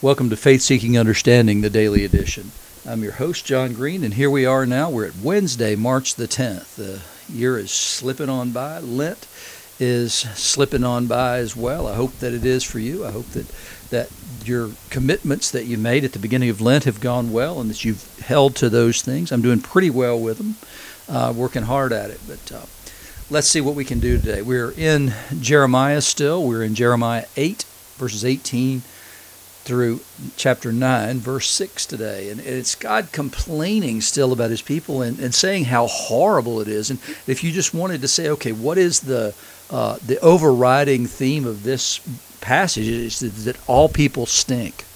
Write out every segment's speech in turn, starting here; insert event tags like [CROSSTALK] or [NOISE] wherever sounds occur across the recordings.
Welcome to Faith Seeking Understanding, the daily edition. I'm your host, John Green, and here we are now. We're at Wednesday, March the 10th. The year is slipping on by. Lent is slipping on by as well. I hope that it is for you. I hope that, that your commitments that you made at the beginning of Lent have gone well and that you've held to those things. I'm doing pretty well with them, uh, working hard at it. But uh, let's see what we can do today. We're in Jeremiah still. We're in Jeremiah 8, verses 18 through chapter 9, verse 6 today. And it's God complaining still about his people and, and saying how horrible it is. And if you just wanted to say, okay, what is the, uh, the overriding theme of this passage? Is that, that all people stink.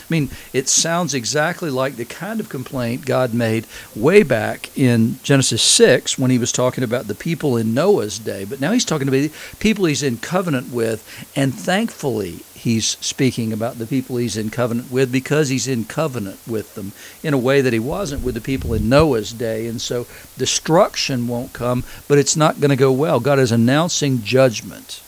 I mean, it sounds exactly like the kind of complaint God made way back in Genesis 6 when he was talking about the people in Noah's day. But now he's talking about the people he's in covenant with, and thankfully he's speaking about the people he's in covenant with because he's in covenant with them in a way that he wasn't with the people in Noah's day. And so destruction won't come, but it's not going to go well. God is announcing judgment,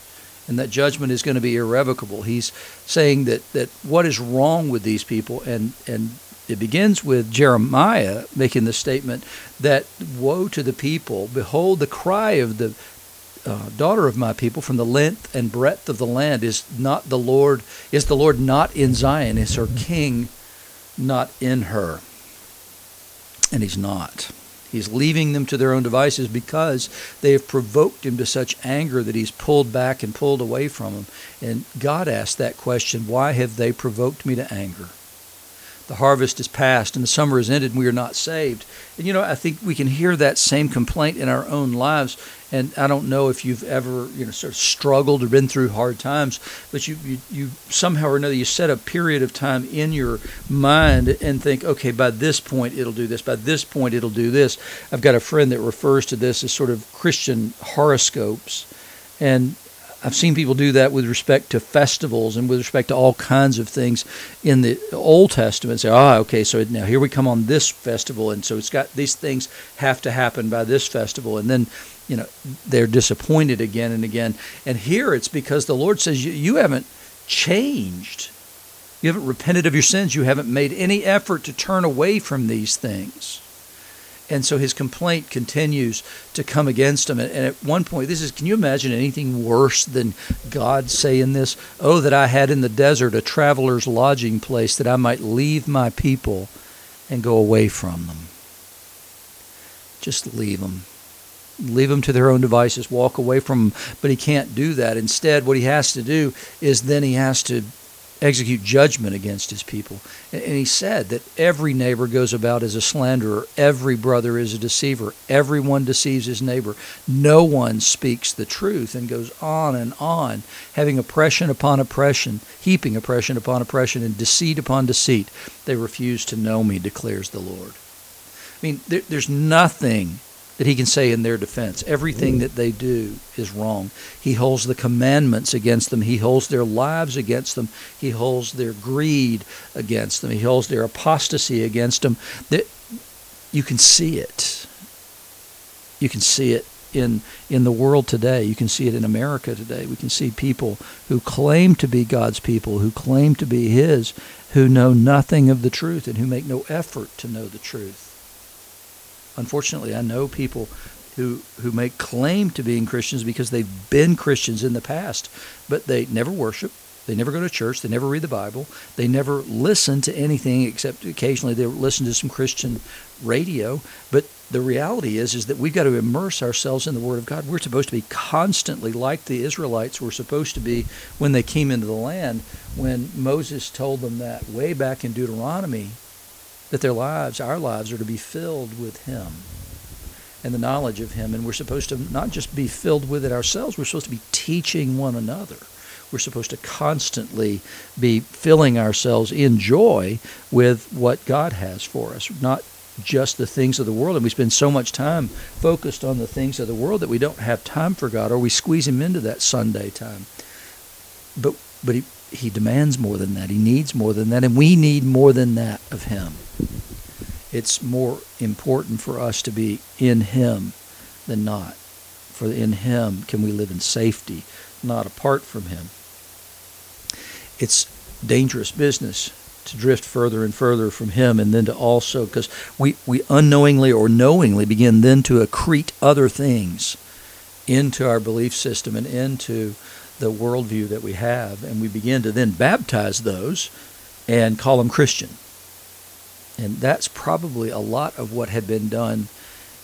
and that judgment is going to be irrevocable. He's saying that, that what is wrong with these people, and, and it begins with Jeremiah making the statement that woe to the people, behold, the cry of the uh, daughter of my people from the length and breadth of the land is not the Lord is the Lord not in Zion? Is her king not in her? And he's not. He's leaving them to their own devices because they have provoked him to such anger that he's pulled back and pulled away from them. And God asked that question why have they provoked me to anger? The harvest is past and the summer is ended and we are not saved. And you know, I think we can hear that same complaint in our own lives. And I don't know if you've ever, you know, sort of struggled or been through hard times, but you, you, you somehow or another, you set a period of time in your mind and think, okay, by this point it'll do this, by this point it'll do this. I've got a friend that refers to this as sort of Christian horoscopes. And I've seen people do that with respect to festivals and with respect to all kinds of things in the Old Testament. Say, ah, okay, so now here we come on this festival, and so it's got these things have to happen by this festival, and then you know they're disappointed again and again. And here it's because the Lord says you, you haven't changed, you haven't repented of your sins, you haven't made any effort to turn away from these things. And so his complaint continues to come against him. And at one point, this is can you imagine anything worse than God saying this? Oh, that I had in the desert a traveler's lodging place, that I might leave my people and go away from them. Just leave them. Leave them to their own devices, walk away from them. But he can't do that. Instead, what he has to do is then he has to execute judgment against his people. And he said that every neighbor goes about as a slanderer, every brother is a deceiver, everyone deceives his neighbor. No one speaks the truth, and goes on and on, having oppression upon oppression, heaping oppression upon oppression, and deceit upon deceit. They refuse to know me, declares the Lord. I mean, there, there's nothing that he can say in their defense. Everything that they do is wrong. He holds the commandments against them. He holds their lives against them. He holds their greed against them. He holds their apostasy against them. That you can see it. You can see it in in the world today. You can see it in America today. We can see people who claim to be God's people, who claim to be his, who know nothing of the truth and who make no effort to know the truth. Unfortunately, I know people who who make claim to being Christians because they've been Christians in the past, but they never worship, they never go to church, they never read the Bible, they never listen to anything except occasionally they listen to some Christian radio. But the reality is is that we've got to immerse ourselves in the Word of God. We're supposed to be constantly like the Israelites were supposed to be when they came into the land. When Moses told them that way back in Deuteronomy, that their lives, our lives, are to be filled with Him and the knowledge of Him. And we're supposed to not just be filled with it ourselves, we're supposed to be teaching one another. We're supposed to constantly be filling ourselves in joy with what God has for us, not just the things of the world. And we spend so much time focused on the things of the world that we don't have time for God, or we squeeze Him into that Sunday time. But but He he demands more than that. He needs more than that, and we need more than that of him it's more important for us to be in Him than not. For in Him can we live in safety, not apart from Him. It's dangerous business to drift further and further from Him, and then to also, because we, we unknowingly or knowingly begin then to accrete other things into our belief system and into the worldview that we have, and we begin to then baptize those and call them Christian. And that's probably a lot of what had been done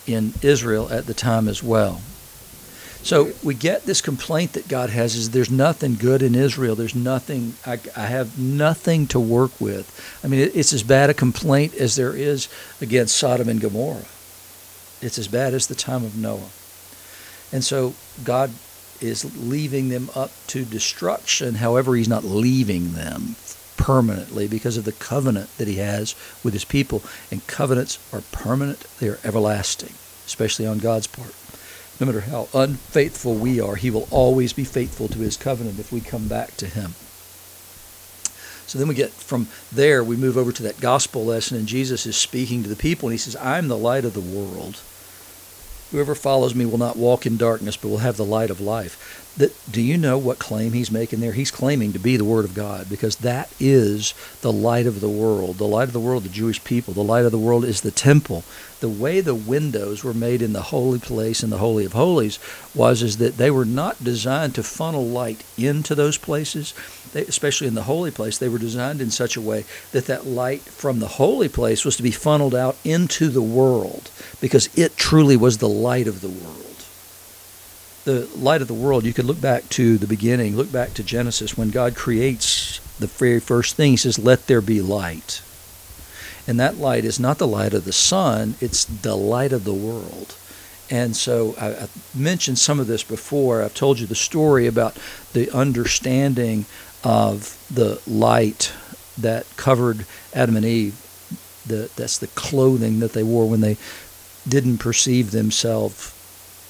in Israel at the time as well. So we get this complaint that God has is there's nothing good in Israel. There's nothing, I, I have nothing to work with. I mean, it, it's as bad a complaint as there is against Sodom and Gomorrah. It's as bad as the time of Noah. And so God is leaving them up to destruction. However, He's not leaving them permanently because of the covenant that He has with His people. And covenants are permanent, they are everlasting, especially on God's part no matter how unfaithful we are, He will always be faithful to His covenant if we come back to Him. So then we get from there, we move over to that gospel lesson, and Jesus is speaking to the people, and He says, I'm the light of the world. Whoever follows me will not walk in darkness, but will have the light of life. That, do you know what claim he's making there? He's claiming to be the Word of God because that is the light of the world. The light of the world, the Jewish people. The light of the world is the temple. The way the windows were made in the holy place in the Holy of Holies was is that they were not designed to funnel light into those places they, especially in the holy place, they were designed in such a way that that light from the holy place was to be funneled out into the world because it truly was the light of the world. The light of the world, you could look back to the beginning, look back to Genesis when God creates the very first thing. He says, Let there be light. And that light is not the light of the sun, it's the light of the world. And so I, I, mentioned some of this before. I've told you the story about the understanding of the light that covered Adam and Eve. The, that's the clothing that they wore when they didn't perceive themselves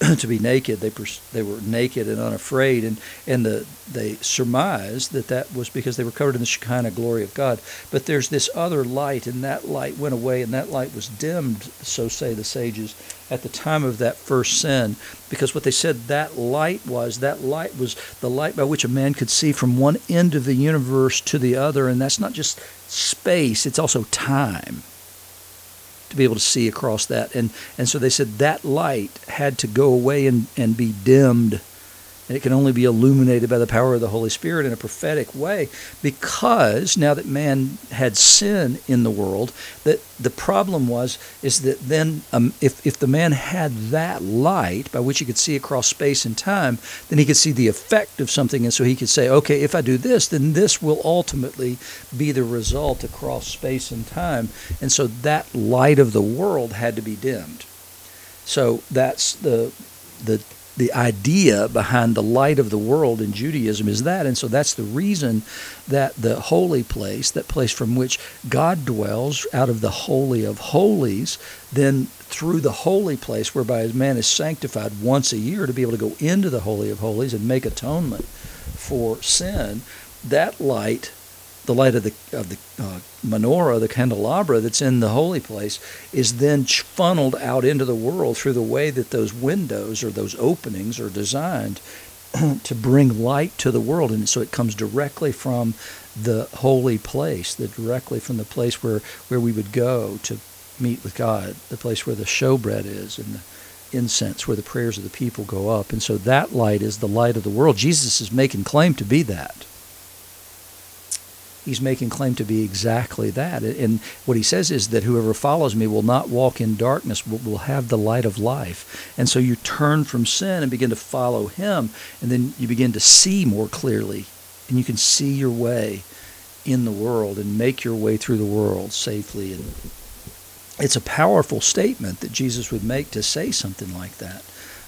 [CLEARS THROAT] to be naked. They pers- they were naked and unafraid, and and the they surmised that that was because they were covered in the Shekinah glory of God. But there's this other light, and that light went away, and that light was dimmed, so say the sages, at the time of that first sin, because what they said that light was that light was the light by which a man could see from one end of the universe to the other, and that's not just space; it's also time to be able to see across that. And, and so they said that light had to go away and, and be dimmed. And it can only be illuminated by the power of the Holy Spirit in a prophetic way because now that man had sin in the world, that the problem was is that then um, if, if the man had that light by which he could see across space and time, then he could see the effect of something. And so he could say, okay, if I do this, then this will ultimately be the result across space and time. And so that light of the world had to be dimmed. So that's the the the idea behind the light of the world in Judaism is that. And so that's the reason that the holy place, that place from which God dwells out of the Holy of Holies, then through the holy place whereby man is sanctified once a year to be able to go into the Holy of Holies and make atonement for sin, that light the light of the of the uh, menorah, the candelabra that's in the holy place, is then funneled out into the world through the way that those windows or those openings are designed [CLEARS THROAT] to bring light to the world, and so it comes directly from the holy place, the directly from the place where where we would go to meet with God, the place where the showbread is and the incense where the prayers of the people go up. And so that light is the light of the world. Jesus is making claim to be that he's making claim to be exactly that. And what he says is that whoever follows me will not walk in darkness, but will have the light of life. And so you turn from sin and begin to follow him, and then you begin to see more clearly, and you can see your way in the world and make your way through the world safely. And it's a powerful statement that Jesus would make to say something like that.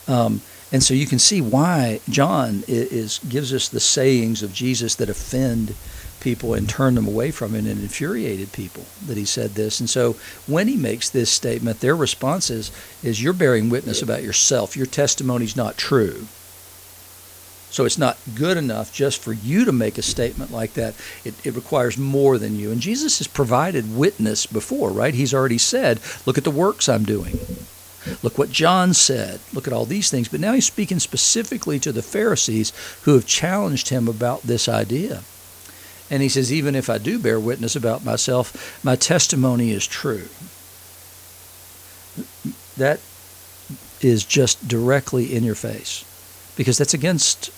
Um, and so you can see why John is, gives us the sayings of Jesus that offend people and turned them away from him and infuriated people that he said this. And so when he makes this statement, their response is, is you're bearing witness about yourself. Your testimony's not true. So it's not good enough just for you to make a statement like that. It, it requires more than you. And Jesus has provided witness before, right? He's already said, look at the works I'm doing. Look what John said. Look at all these things. But now he's speaking specifically to the Pharisees who have challenged him about this idea. And he says, even if I do bear witness about myself, my testimony is true. That is just directly in your face because that's against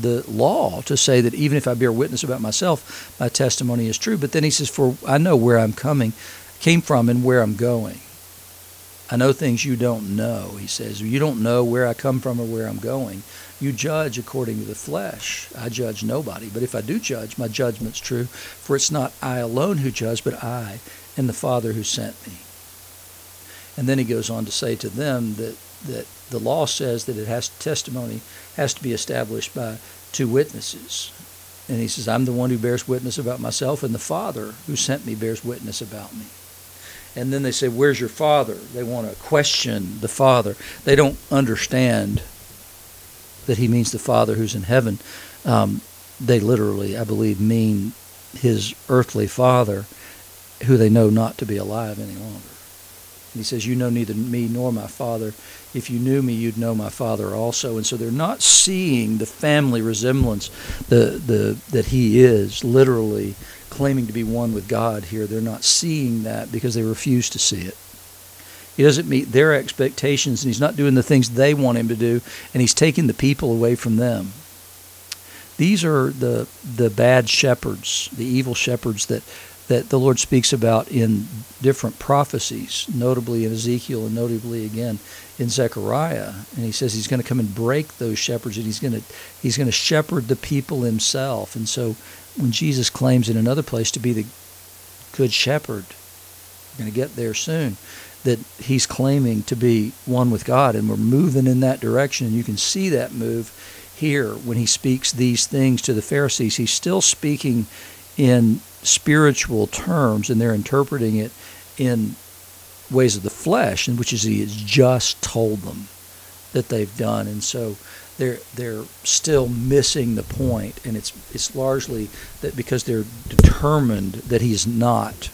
the law to say that even if I bear witness about myself, my testimony is true. But then he says, For I know where I'm coming, came from, and where I'm going. I know things you don't know, he says. You don't know where I come from or where I'm going. You judge according to the flesh. I judge nobody. But if I do judge, my judgment's true. For it's not I alone who judge, but I and the Father who sent me. And then he goes on to say to them that, that the law says that it has testimony has to be established by two witnesses. And he says, I'm the one who bears witness about myself, and the Father who sent me bears witness about me and then they say, Where's your father? They want to question the father. They don't understand that he means the father who's in heaven. Um, they literally, I believe, mean his earthly father, who they know not to be alive any longer. And he says, You know neither me nor my father. If you knew me, you'd know my father also. And so they're not seeing the family resemblance the, the, that he is literally claiming to be one with God here. They're not seeing that because they refuse to see it. He doesn't meet their expectations, and he's not doing the things they want him to do, and he's taking the people away from them. These are the the bad shepherds, the evil shepherds that that the Lord speaks about in different prophecies, notably in Ezekiel and notably again in Zechariah. And he says he's going to come and break those shepherds, and he's going to he's going to shepherd the people himself. And so when Jesus claims in another place to be the good shepherd, we're going to get there soon, that he's claiming to be one with God, and we're moving in that direction. And you can see that move here when he speaks these things to the Pharisees. He's still speaking in spiritual terms, and they're interpreting it in ways of the flesh, in which is he has just told them that they've done. And so they're they're still missing the point, and it's it's largely that because they're determined that he's not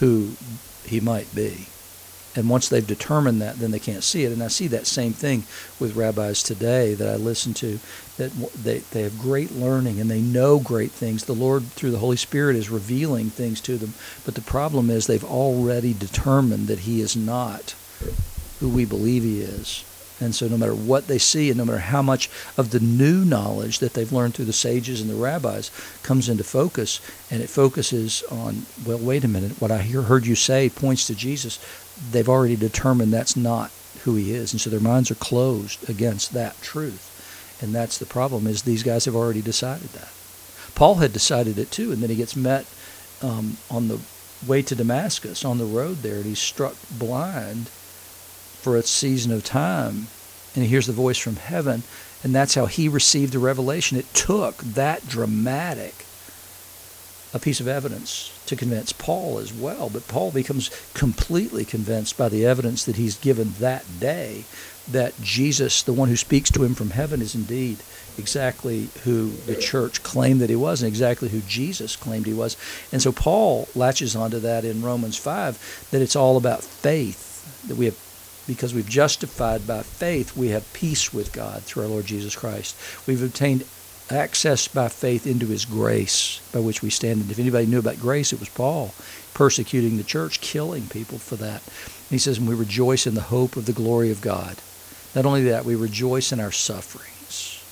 who he might be, and once they've determined that, then they can't see it. And I see that same thing with rabbis today that I listen to, that they they have great learning and they know great things. The Lord through the Holy Spirit is revealing things to them, but the problem is they've already determined that he is not who we believe he is and so, no matter what they see, and no matter how much of the new knowledge that they've learned through the sages and the rabbis comes into focus, and it focuses on, well, wait a minute, what I hear, heard you say points to Jesus, they've already determined that's not who he is. And so their minds are closed against that truth. And that's the problem, is these guys have already decided that. Paul had decided it too, and then he gets met um, on the way to Damascus on the road there, and he's struck blind for a season of time and he hears the voice from heaven and that's how he received the revelation. It took that dramatic a piece of evidence to convince Paul as well. But Paul becomes completely convinced by the evidence that he's given that day that Jesus the one who speaks to him from heaven is indeed exactly who the church claimed that he was and exactly who Jesus claimed he was. And so Paul latches onto that in Romans 5 that it's all about faith that we have because we've justified by faith, we have peace with God through our Lord Jesus Christ. We've obtained access by faith into his grace by which we stand. And if anybody knew about grace, it was Paul persecuting the church, killing people for that. And he says, and we rejoice in the hope of the glory of God. Not only that, we rejoice in our sufferings.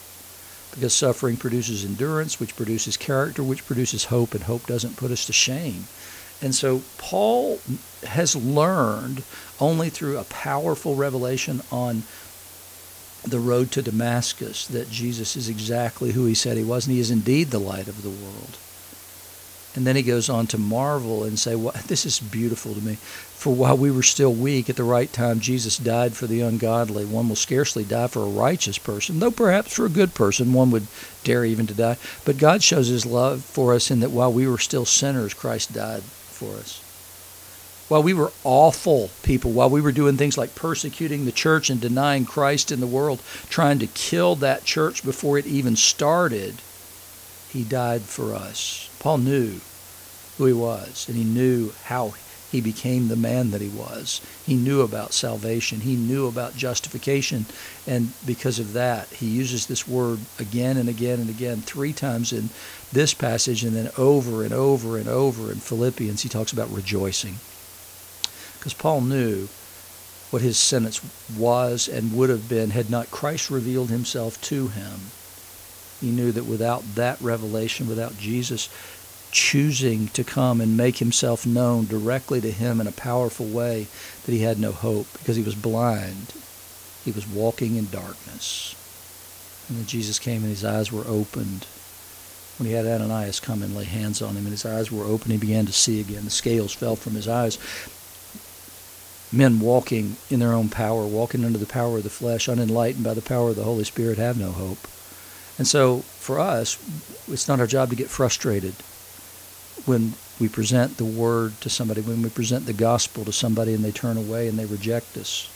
Because suffering produces endurance, which produces character, which produces hope, and hope doesn't put us to shame. And so Paul has learned only through a powerful revelation on the road to Damascus that Jesus is exactly who he said he was, and he is indeed the light of the world. And then he goes on to marvel and say, well, [LAUGHS] This is beautiful to me. For while we were still weak, at the right time, Jesus died for the ungodly. One will scarcely die for a righteous person, though perhaps for a good person one would dare even to die. But God shows his love for us in that while we were still sinners, Christ died for us. While we were awful people, while we were doing things like persecuting the church and denying Christ in the world, trying to kill that church before it even started, he died for us. Paul knew who he was, and he knew how he became the man that he was. He knew about salvation. He knew about justification. And because of that, he uses this word again and again and again, three times in this passage, and then over and over and over in Philippians, he talks about rejoicing. Because Paul knew what his sentence was and would have been had not Christ revealed himself to him. He knew that without that revelation, without Jesus choosing to come and make himself known directly to him in a powerful way, that he had no hope because he was blind. He was walking in darkness. And then Jesus came and his eyes were opened. When he had Ananias come and lay hands on him and his eyes were open, he began to see again. The scales fell from his eyes. Men walking in their own power, walking under the power of the flesh, unenlightened by the power of the Holy Spirit, have no hope. And so for us, it's not our job to get frustrated when we present the word to somebody, when we present the gospel to somebody and they turn away and they reject us.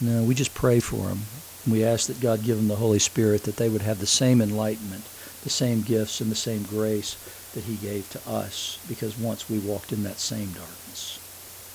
No, we just pray for them. We ask that God give them the Holy Spirit, that they would have the same enlightenment, the same gifts, and the same grace that He gave to us, because once we walked in that same darkness.